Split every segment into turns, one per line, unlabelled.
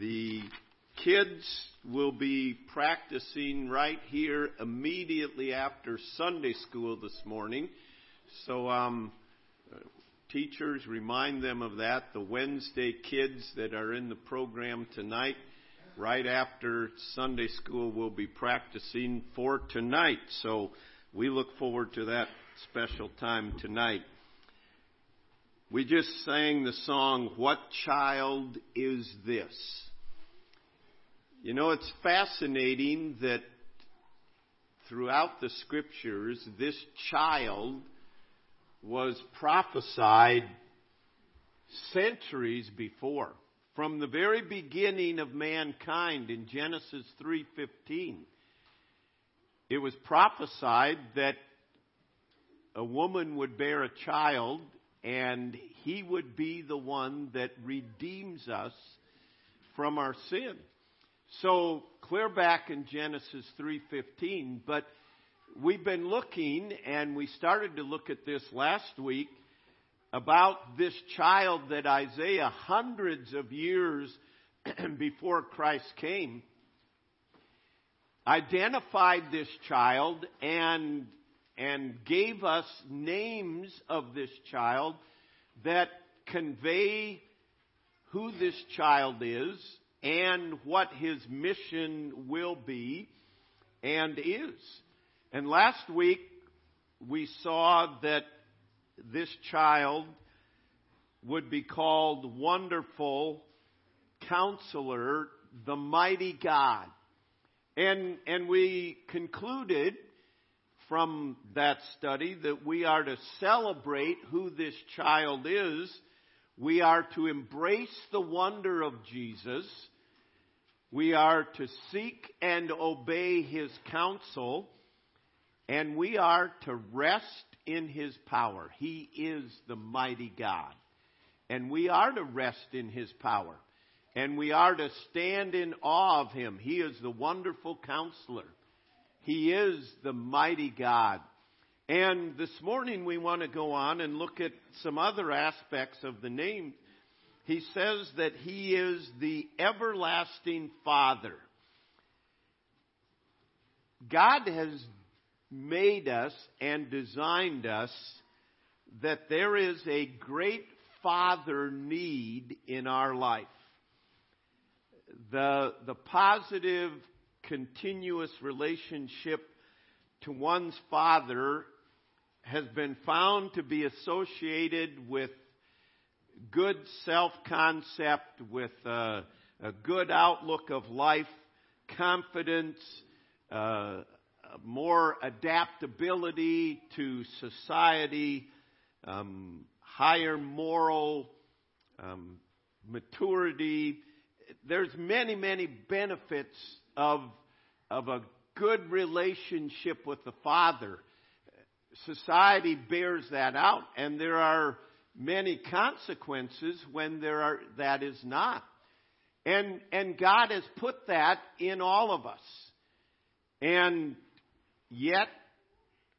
The kids will be practicing right here immediately after Sunday school this morning. So, um, teachers, remind them of that. The Wednesday kids that are in the program tonight, right after Sunday school, will be practicing for tonight. So, we look forward to that special time tonight. We just sang the song, What Child Is This? You know, it's fascinating that throughout the scriptures, this child was prophesied centuries before. From the very beginning of mankind in Genesis 3:15, it was prophesied that a woman would bear a child and he would be the one that redeems us from our sin. So clear back in Genesis 3:15, but we've been looking and we started to look at this last week about this child that Isaiah hundreds of years before Christ came identified this child and and gave us names of this child that convey who this child is and what his mission will be and is. And last week we saw that this child would be called Wonderful Counselor, the Mighty God. And, and we concluded from that study that we are to celebrate who this child is. We are to embrace the wonder of Jesus we are to seek and obey His counsel, and we are to rest in His power. He is the mighty God. And we are to rest in His power. And we are to stand in awe of Him. He is the wonderful counselor. He is the mighty God. And this morning we want to go on and look at some other aspects of the name he says that he is the everlasting Father. God has made us and designed us that there is a great father need in our life. The, the positive, continuous relationship to one's father has been found to be associated with good self concept, with a, a, good outlook of life, confidence, uh, more adaptability to society, um, higher moral um, maturity. There's many, many benefits of of a good relationship with the Father. Society bears that out, and there are many consequences when there are, that is not. And, and God has put that in all of us. And yet,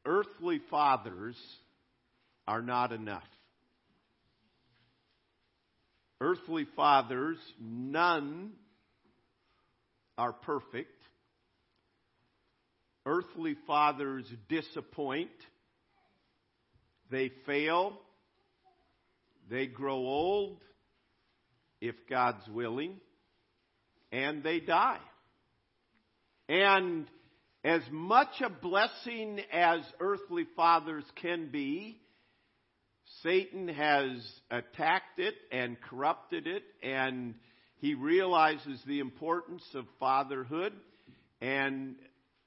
earthly fathers are not enough. Earthly fathers, none are perfect. Earthly fathers disappoint. They fail. They grow old, if God's willing, and they die. And as much a blessing as earthly fathers can be, Satan has attacked it and corrupted it, and he realizes the importance of fatherhood. And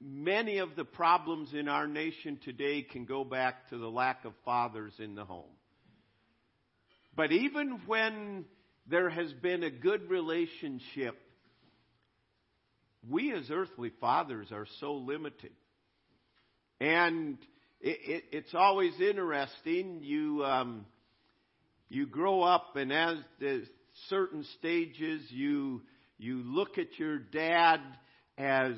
many of the problems in our nation today can go back to the lack of fathers in the home. But even when there has been a good relationship, we as earthly fathers are so limited. And it, it, it's always interesting. You um, you grow up, and as the certain stages, you you look at your dad as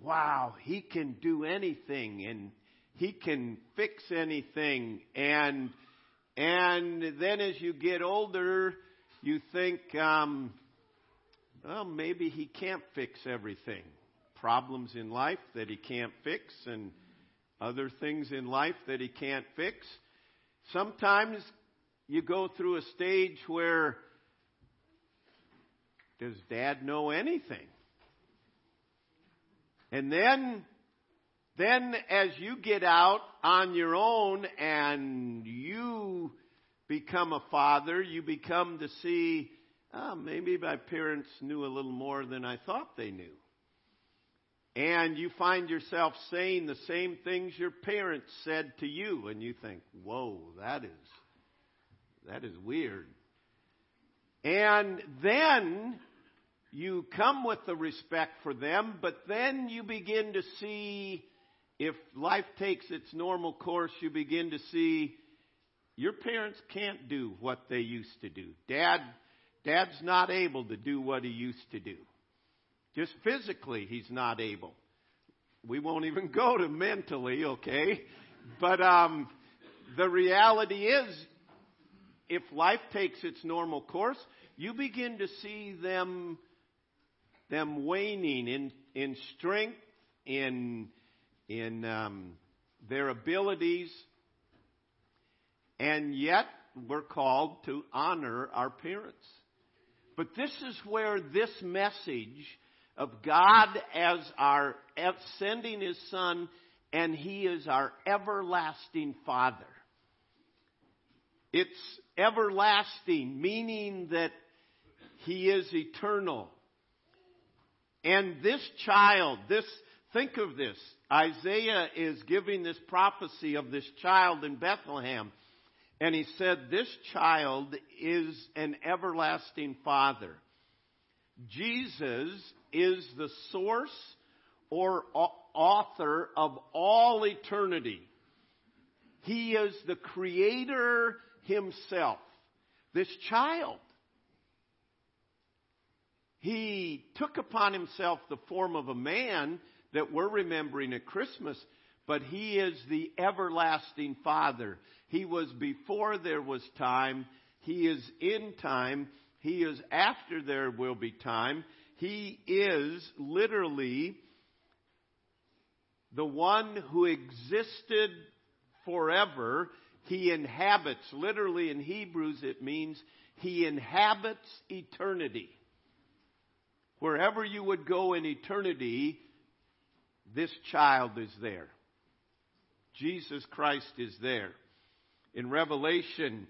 wow, he can do anything, and he can fix anything, and and then as you get older, you think, um, well, maybe he can't fix everything. Problems in life that he can't fix, and other things in life that he can't fix. Sometimes you go through a stage where does dad know anything? And then then as you get out on your own and you become a father, you become to see, oh, maybe my parents knew a little more than I thought they knew. And you find yourself saying the same things your parents said to you, and you think, whoa, that is, that is weird. And then you come with the respect for them, but then you begin to see if life takes its normal course, you begin to see your parents can't do what they used to do. Dad, dad's not able to do what he used to do. Just physically, he's not able. We won't even go to mentally, okay? But um, the reality is, if life takes its normal course, you begin to see them them waning in in strength, in in um, their abilities, and yet we're called to honor our parents. But this is where this message of God as our sending His Son, and He is our everlasting Father. It's everlasting, meaning that He is eternal. And this child, this, think of this. Isaiah is giving this prophecy of this child in Bethlehem. And he said, This child is an everlasting father. Jesus is the source or author of all eternity. He is the creator himself. This child. He took upon himself the form of a man that we're remembering at Christmas, but He is the everlasting Father. He was before there was time. He is in time. He is after there will be time. He is literally the one who existed forever. He inhabits, literally in Hebrews, it means He inhabits eternity. Wherever you would go in eternity, this child is there. Jesus Christ is there. In Revelation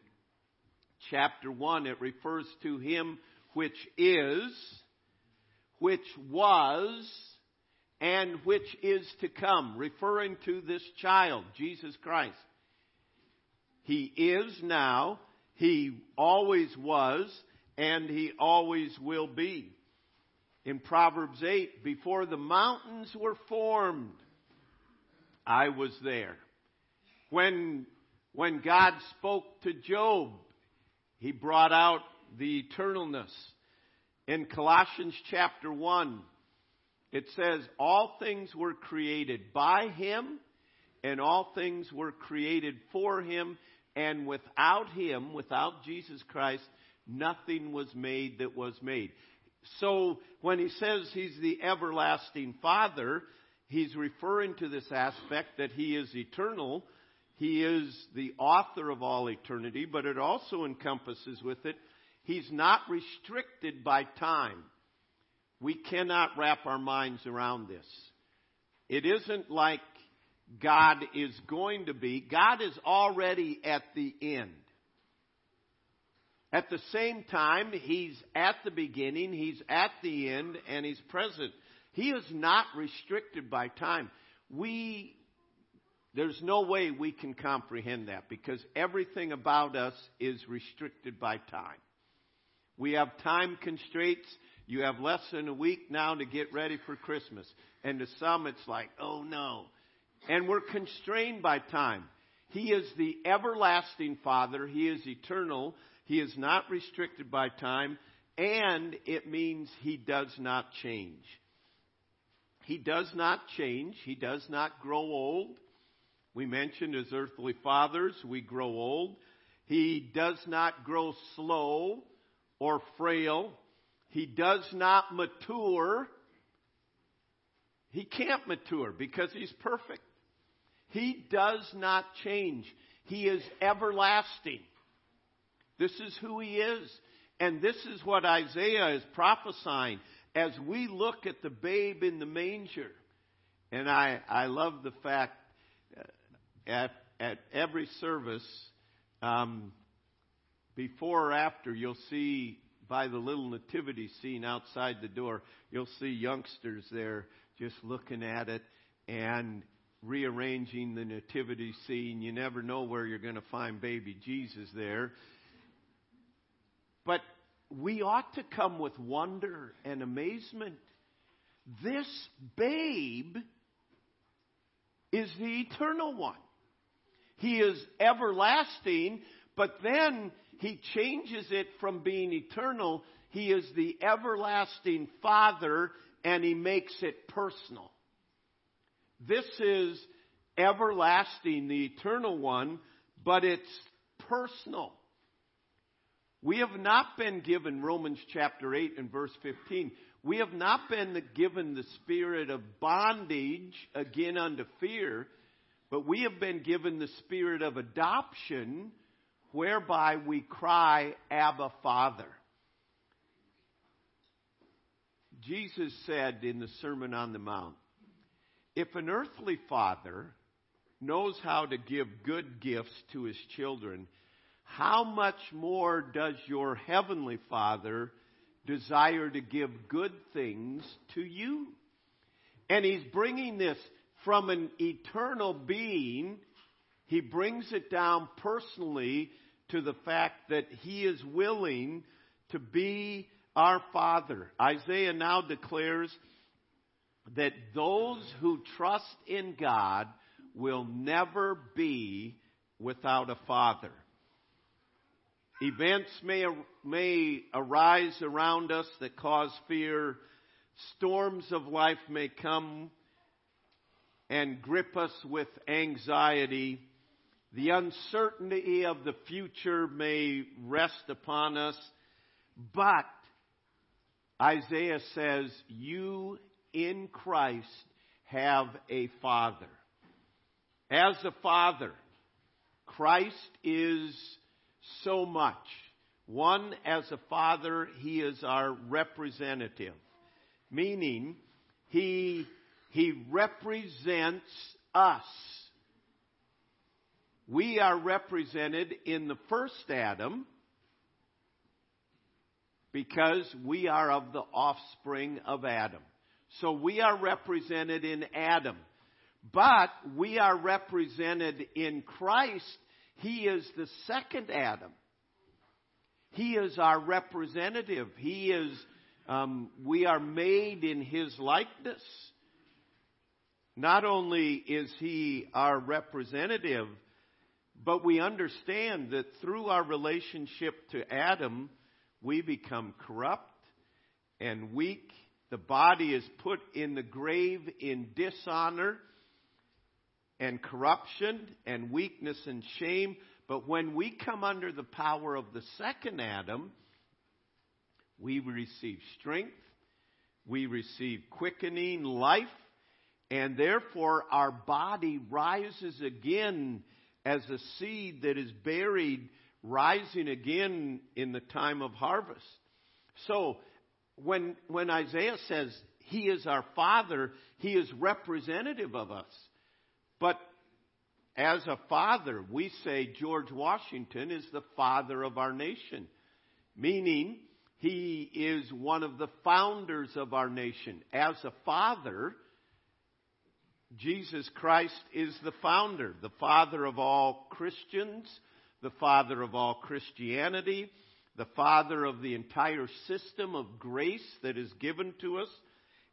chapter 1, it refers to him which is, which was, and which is to come, referring to this child, Jesus Christ. He is now, he always was, and he always will be in Proverbs 8, before the mountains were formed, I was there. When, when God spoke to Job, he brought out the eternalness. In Colossians chapter 1, it says, All things were created by him, and all things were created for him, and without him, without Jesus Christ, nothing was made that was made. So when he says he's the everlasting Father, he's referring to this aspect that he is eternal. He is the author of all eternity, but it also encompasses with it, he's not restricted by time. We cannot wrap our minds around this. It isn't like God is going to be. God is already at the end. At the same time, He's at the beginning, He's at the end, and He's present. He is not restricted by time. We, there's no way we can comprehend that because everything about us is restricted by time. We have time constraints. You have less than a week now to get ready for Christmas. And to some, it's like, oh no. And we're constrained by time. He is the everlasting Father. He is eternal. He is not restricted by time, and it means he does not change. He does not change. He does not grow old. We mentioned as earthly fathers, we grow old. He does not grow slow or frail. He does not mature. He can't mature because he's perfect. He does not change. He is everlasting. This is who he is. And this is what Isaiah is prophesying as we look at the babe in the manger. And I, I love the fact uh, at, at every service, um, before or after, you'll see by the little nativity scene outside the door, you'll see youngsters there just looking at it and rearranging the nativity scene. You never know where you're going to find baby Jesus there. But we ought to come with wonder and amazement. This babe is the eternal one. He is everlasting, but then he changes it from being eternal. He is the everlasting Father, and he makes it personal. This is everlasting, the eternal one, but it's personal. We have not been given, Romans chapter 8 and verse 15, we have not been given the spirit of bondage again unto fear, but we have been given the spirit of adoption whereby we cry, Abba, Father. Jesus said in the Sermon on the Mount, if an earthly father knows how to give good gifts to his children, how much more does your heavenly Father desire to give good things to you? And he's bringing this from an eternal being, he brings it down personally to the fact that he is willing to be our Father. Isaiah now declares that those who trust in God will never be without a Father. Events may, may arise around us that cause fear. Storms of life may come and grip us with anxiety. The uncertainty of the future may rest upon us, but Isaiah says, You in Christ have a Father. As a Father, Christ is so much. One, as a Father, He is our representative, meaning He, he represents us we are represented in the first Adam because we are of the offspring of Adam. So we are represented in Adam. But we are represented in Christ. He is the second Adam. He is our representative. He is, um, we are made in His likeness. Not only is He our representative, but we understand that through our relationship to Adam, we become corrupt and weak. The body is put in the grave in dishonor and corruption and weakness and shame. But when we come under the power of the second Adam, we receive strength, we receive quickening life, and therefore our body rises again as a seed that is buried, rising again in the time of harvest. So, when, when Isaiah says he is our father, he is representative of us. But as a father, we say George Washington is the father of our nation, meaning he is one of the founders of our nation. As a father, Jesus Christ is the founder, the father of all Christians, the father of all Christianity, the father of the entire system of grace that is given to us.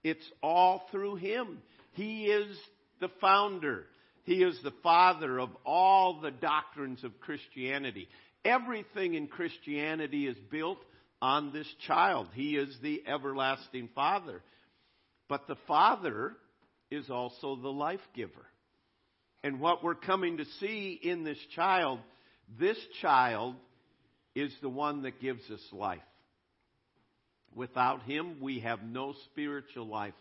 It's all through him. He is the founder. He is the father of all the doctrines of Christianity. Everything in Christianity is built on this child. He is the everlasting father. But the father is also the life giver. And what we're coming to see in this child, this child is the one that gives us life. Without Him, we have no spiritual life.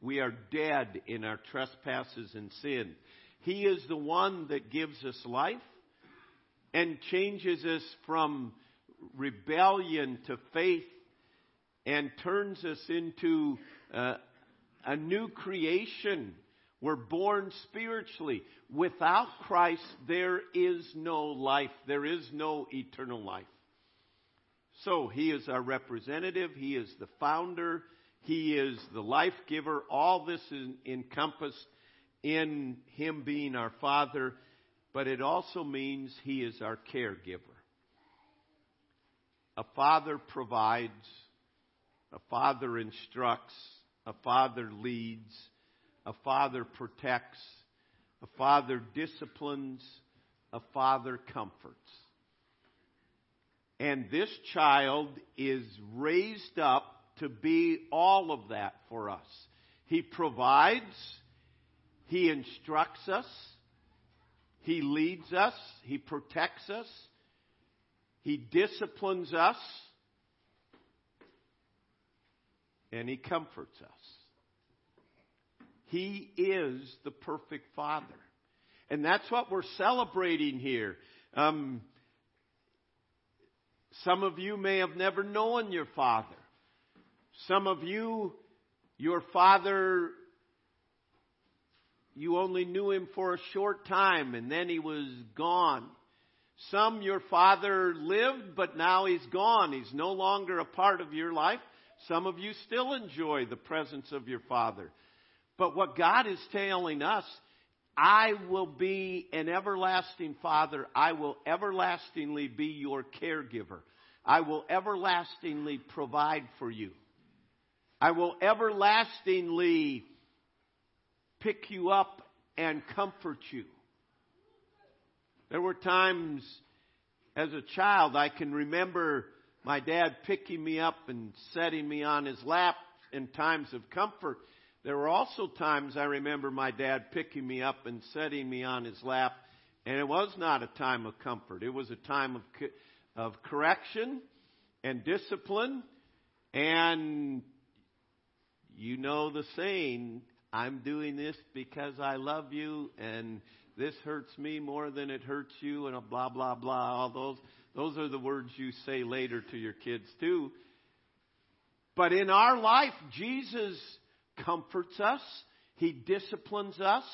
We are dead in our trespasses and sin. He is the one that gives us life and changes us from rebellion to faith and turns us into uh, a new creation. We're born spiritually. Without Christ, there is no life. There is no eternal life. So, He is our representative. He is the founder. He is the life giver. All this is encompassed in Him being our Father, but it also means He is our caregiver. A father provides, a father instructs, a father leads, a father protects, a father disciplines, a father comforts. And this child is raised up to be all of that for us. He provides, He instructs us, He leads us, He protects us, He disciplines us, and He comforts us. He is the perfect Father. And that's what we're celebrating here. Um, some of you may have never known your Father. Some of you, your Father, you only knew him for a short time and then he was gone. Some, your Father lived, but now he's gone. He's no longer a part of your life. Some of you still enjoy the presence of your Father. But what God is telling us, I will be an everlasting Father. I will everlastingly be your caregiver. I will everlastingly provide for you. I will everlastingly pick you up and comfort you. There were times as a child I can remember my dad picking me up and setting me on his lap in times of comfort. There were also times I remember my dad picking me up and setting me on his lap, and it was not a time of comfort. It was a time of, of correction and discipline, and you know the saying, I'm doing this because I love you, and this hurts me more than it hurts you, and blah, blah, blah. All those, those are the words you say later to your kids, too. But in our life, Jesus comforts us, He disciplines us.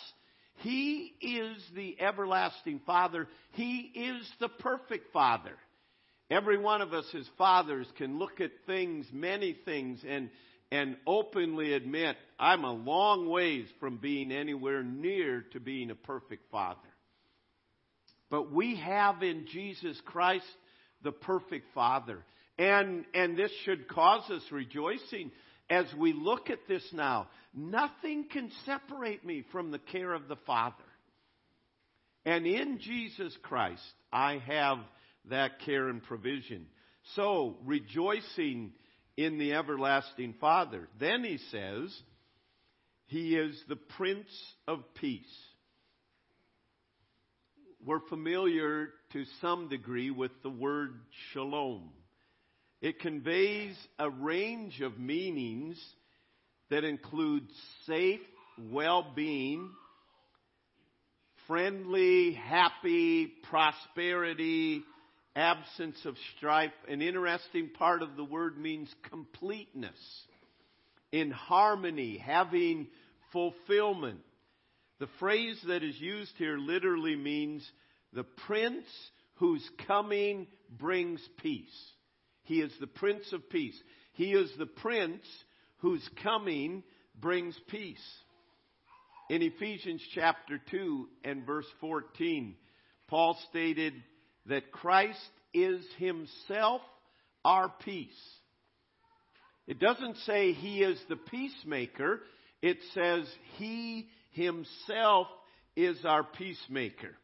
He is the everlasting Father. He is the perfect Father. Every one of us as fathers can look at things, many things, and, and openly admit, I'm a long ways from being anywhere near to being a perfect father. But we have in Jesus Christ the perfect father. And, and this should cause us rejoicing as we look at this now. Nothing can separate me from the care of the Father. And in Jesus Christ, I have that care and provision. So, rejoicing in the everlasting Father. Then he says, He is the Prince of Peace. We're familiar to some degree with the word shalom. It conveys a range of meanings that include safe well being, friendly, happy, prosperity, absence of strife. An interesting part of the word means completeness, in harmony, having fulfillment. The phrase that is used here literally means the prince whose coming brings peace. He is the prince of peace. He is the prince whose coming brings peace. In Ephesians chapter 2 and verse 14, Paul stated, that Christ is himself our peace. It doesn't say he is the peacemaker. It says he himself is our peacemaker.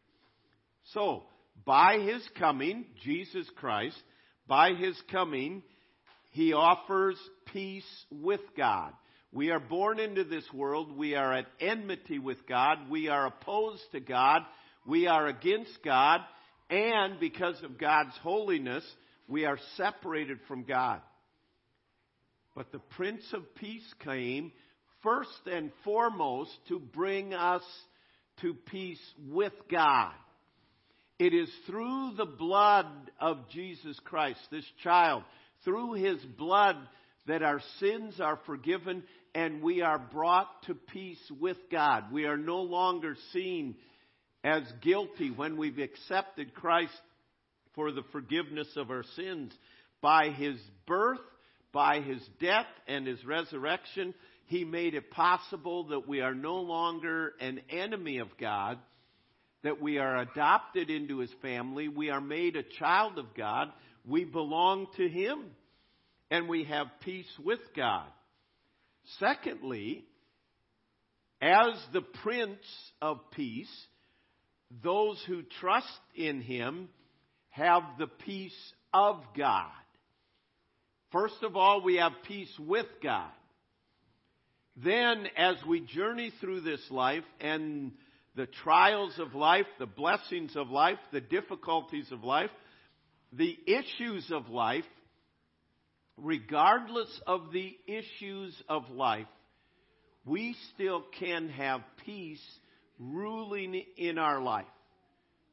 So, by his coming, Jesus Christ, by his coming, he offers peace with God. We are born into this world. We are at enmity with God. We are opposed to God. We are against God. And because of God's holiness, we are separated from God. But the Prince of Peace came first and foremost to bring us to peace with God. It is through the blood of Jesus Christ, this child, through his blood that our sins are forgiven and we are brought to peace with God. We are no longer seen as guilty when we've accepted Christ for the forgiveness of our sins. By his birth, by his death, and his resurrection, he made it possible that we are no longer an enemy of God, that we are adopted into his family, we are made a child of God, we belong to him, and we have peace with God. Secondly, as the Prince of Peace, those who trust in him have the peace of God. First of all, we have peace with God. Then, as we journey through this life and the trials of life, the blessings of life, the difficulties of life, the issues of life, regardless of the issues of life, we still can have peace ruling in our life.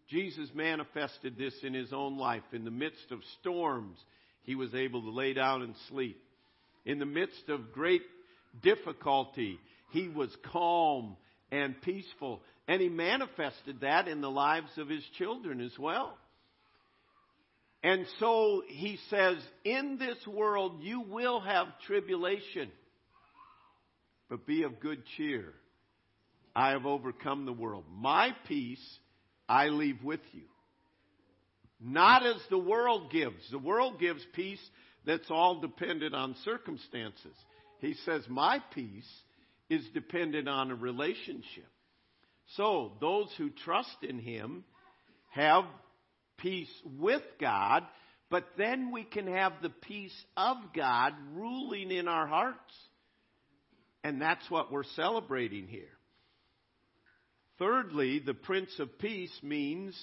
Jesus manifested this in his own life. In the midst of storms, he was able to lay down and sleep. In the midst of great difficulty, he was calm and peaceful. And he manifested that in the lives of his children as well. And so he says, In this world you will have tribulation, but be of good cheer. I have overcome the world. My peace I leave with you. Not as the world gives. The world gives peace that's all dependent on circumstances. He says, My peace is dependent on a relationship. So, those who trust in Him have peace with God, but then we can have the peace of God ruling in our hearts. And that's what we're celebrating here. Thirdly, the Prince of Peace means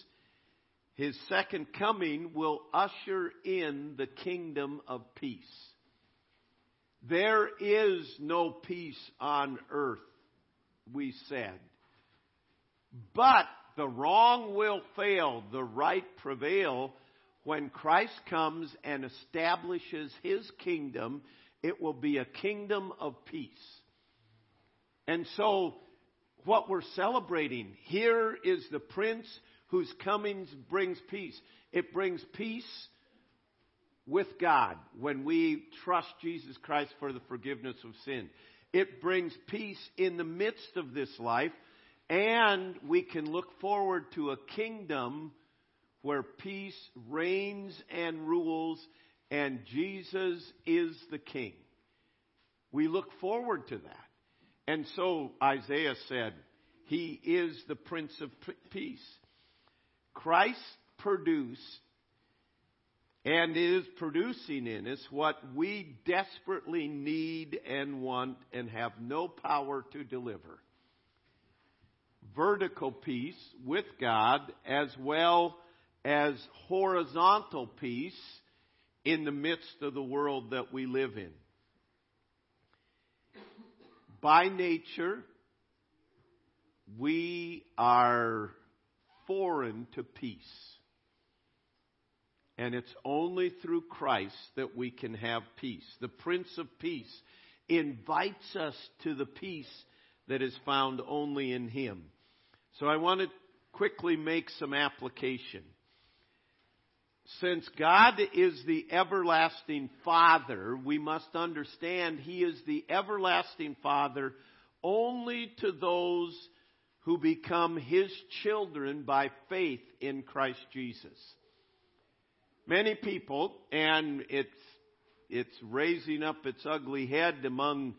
his second coming will usher in the kingdom of peace. There is no peace on earth, we said. But the wrong will fail, the right prevail. When Christ comes and establishes his kingdom, it will be a kingdom of peace. And so, what we're celebrating here is the prince whose coming brings peace. It brings peace with God when we trust Jesus Christ for the forgiveness of sin. It brings peace in the midst of this life, and we can look forward to a kingdom where peace reigns and rules, and Jesus is the King. We look forward to that. And so Isaiah said, He is the Prince of Peace. Christ produced and is producing in us what we desperately need and want and have no power to deliver. Vertical peace with God as well as horizontal peace in the midst of the world that we live in. By nature, we are foreign to peace. And it's only through Christ that we can have peace. The Prince of Peace invites us to the peace that is found only in Him. So I want to quickly make some application. Since God is the everlasting Father, we must understand He is the everlasting Father only to those who become his children by faith in Christ Jesus. Many people, and it's, it's raising up its ugly head among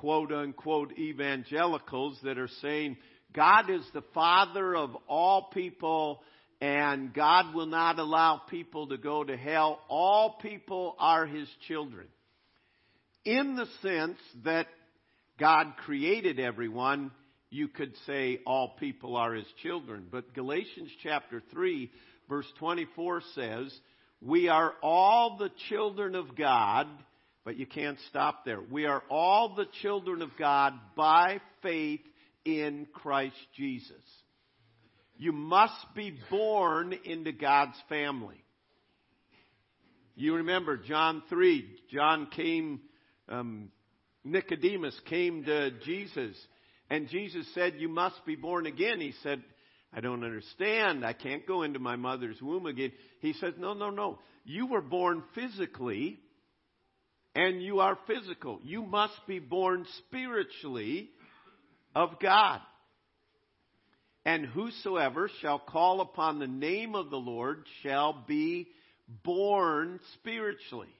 quote unquote evangelicals that are saying God is the father of all people and God will not allow people to go to hell. All people are his children. In the sense that God created everyone you could say all people are his children. But Galatians chapter 3, verse 24 says, We are all the children of God, But you can't stop there. We are all the children of God by faith in Christ Jesus. You must be born into God's family. You remember John 3. John came, um, Nicodemus came to Jesus, and Jesus said, You must be born again. He said, I don't understand. I can't go into my mother's womb again. He says, No, no, no. You were born physically, and you are physical. You must be born spiritually of God. And whosoever shall call upon the name of the Lord shall be born spiritually.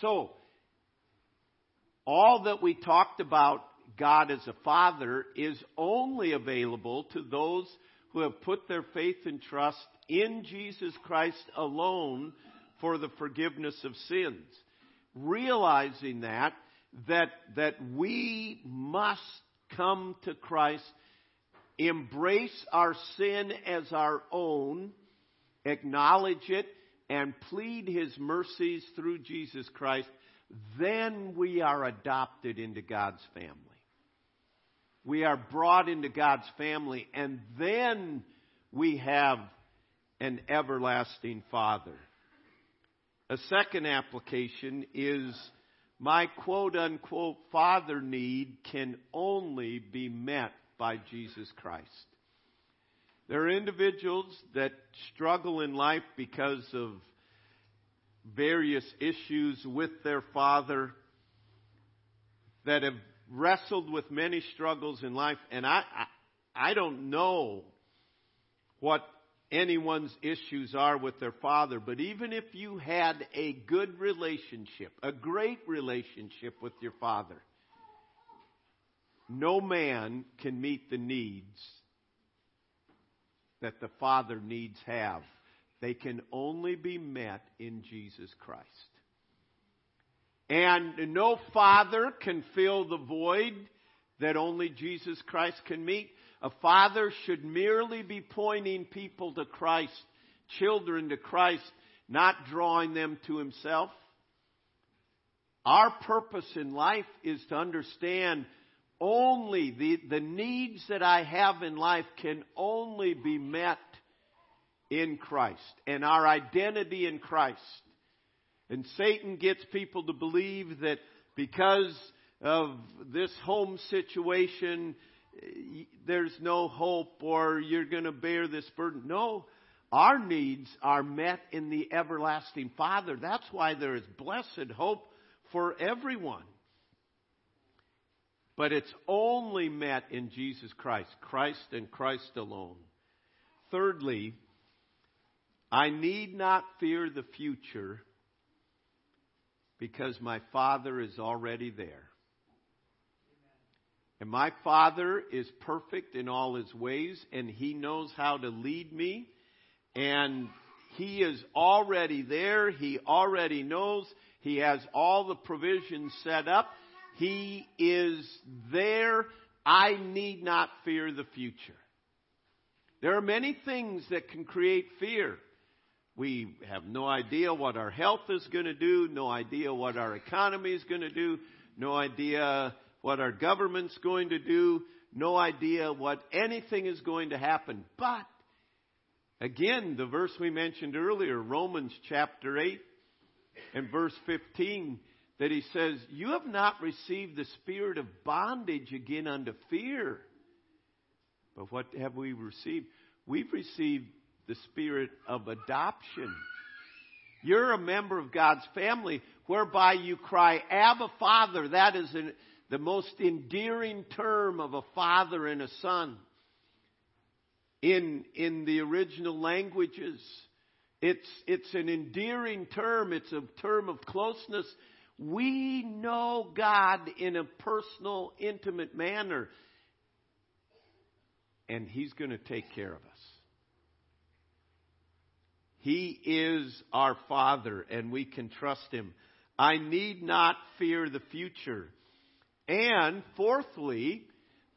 So, all that we talked about God as a father is only available to those who have put their faith and trust in Jesus Christ alone for the forgiveness of sins. Realizing that, that, that we must come to Christ, embrace our sin as our own, acknowledge it, and plead His mercies through Jesus Christ, then we are adopted into God's family. We are brought into God's family, and then we have an everlasting Father. A second application is my quote unquote father need can only be met by Jesus Christ. There are individuals that struggle in life because of various issues with their father that have wrestled with many struggles in life, and I, I, I don't know what anyone's issues are with their father, but even if you had a good relationship, a great relationship with your father, no man can meet the needs that the father needs have. They can only be met in Jesus Christ. And no father can fill the void that only Jesus Christ can meet. A father should merely be pointing people to Christ, children to Christ, not drawing them to himself. Our purpose in life is to understand only the, the needs that I have in life can only be met in Christ and our identity in Christ. And Satan gets people to believe that because of this home situation, there's no hope or you're going to bear this burden. No, our needs are met in the everlasting Father. That's why there is blessed hope for everyone. But it's only met in Jesus Christ, Christ and Christ alone. Thirdly, I need not fear the future because my Father is already there. And my Father is perfect in all his ways, and he knows how to lead me. And he is already there. He already knows. He has all the provisions set up. He is there. I need not fear the future. There are many things that can create fear. We have no idea what our health is going to do, no idea what our economy is going to do, no idea what our government's going to do, no idea what anything is going to happen. But, again, the verse we mentioned earlier, Romans chapter 8 and verse 15, that he says, You have not received the spirit of bondage again unto fear. But what have we received? We've received the spirit of adoption. You're a member of God's family whereby you cry, Abba, Father. That is an, the most endearing term of a father and a son. In, in the original languages, it's, it's an endearing term. It's a term of closeness. We know God in a personal, intimate manner. And He's going to take care of us. He is our Father, and we can trust Him. I need not fear the future. And fourthly,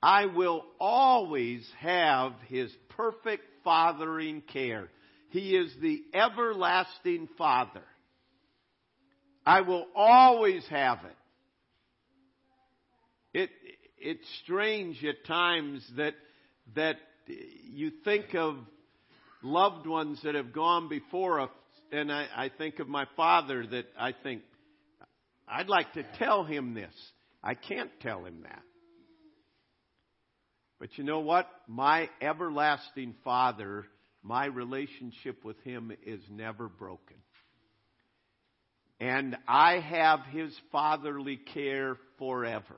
I will always have His perfect fathering care. He is the everlasting Father. I will always have it. It it's strange at times that that you think of loved ones that have gone before us, and I, I think of my father that I think I'd like to tell him this. I can't tell him that. But you know what? My everlasting Father, my relationship with Him is never broken. And I have His fatherly care forever.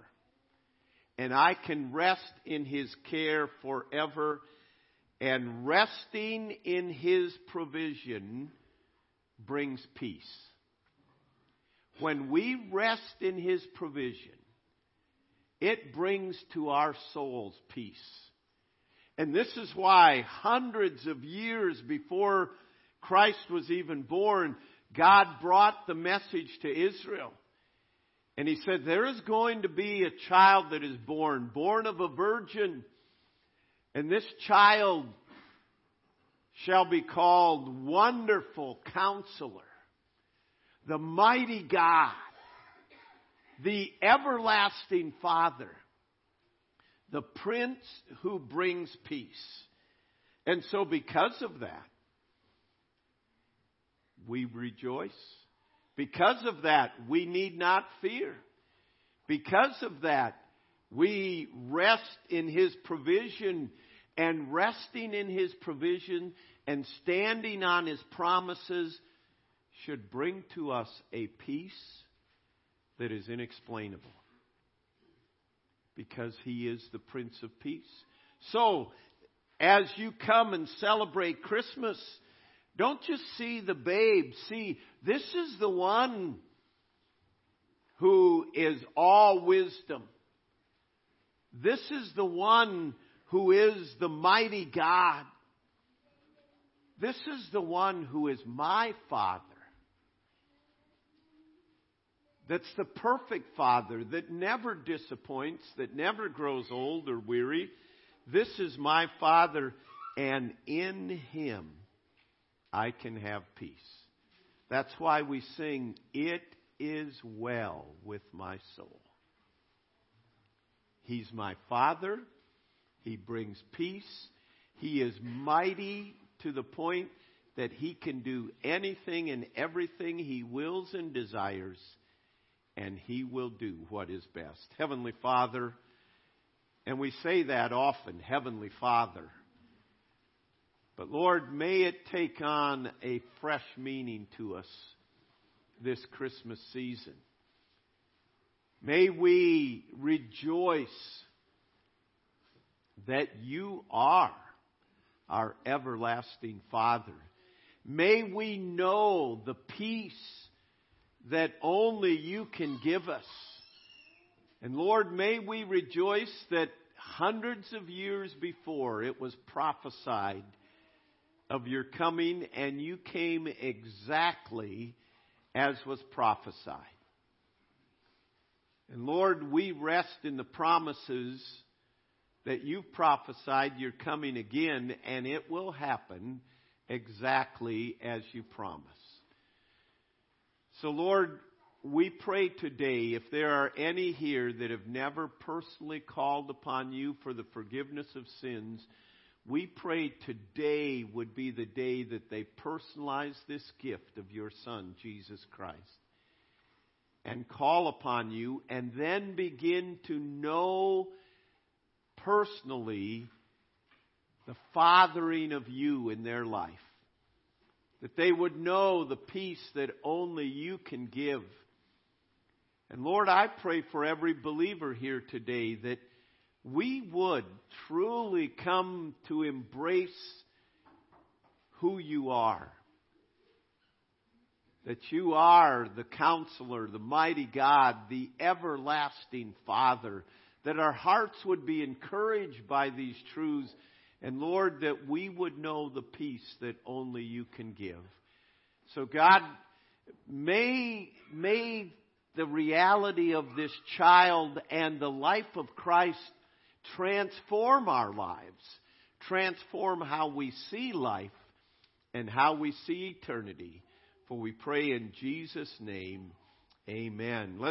And I can rest in His care forever. And resting in His provision brings peace. When we rest in His provision, it brings to our souls peace. And this is why hundreds of years before Christ was even born, God brought the message to Israel. And he said, There is going to be a child that is born, born of a virgin. And this child shall be called Wonderful Counselor, the Mighty God, the everlasting Father, the Prince who brings peace. And so, because of that, we rejoice. Because of that, we need not fear. Because of that, we rest in His provision and resting in His provision and standing on His promises should bring to us a peace that is inexplainable because he is the Prince of Peace. So, as you come and celebrate Christmas, don't just see the babe. See, this is the one who is all wisdom. This is the one who is the mighty God. This is the one who is my Father that's the perfect Father that never disappoints, that never grows old or weary. This is my Father, and in Him I can have peace. That's why we sing, It is well with my soul. He's my Father. He brings peace. He is mighty to the point that He can do anything and everything He wills and desires and He will do what is best. Heavenly Father, and we say that often, Heavenly Father. But Lord, may it take on a fresh meaning to us this Christmas season. May we rejoice that you are our everlasting Father. May we know the peace that only you can give us. And Lord, may we rejoice that hundreds of years before it was prophesied of your coming, and you came exactly as was prophesied. And Lord, we rest in the promises that you've prophesied you're coming again, and it will happen exactly as you promised. So, Lord, we pray today if there are any here that have never personally called upon you for the forgiveness of sins, we pray today would be the day that they personalize this gift of your Son, Jesus Christ, and call upon you, and then begin to know personally the fathering of you in their life that they would know the peace that only you can give. And Lord, I pray for every believer here today that we would truly come to embrace who you are. That you are the counselor, the mighty God, the everlasting Father. That our hearts would be encouraged by these truths and Lord, that we would know the peace that only you can give. So God, may, may the reality of this child and the life of Christ transform our lives, transform how we see life and how we see eternity. For we pray in Jesus' name, Amen. Let's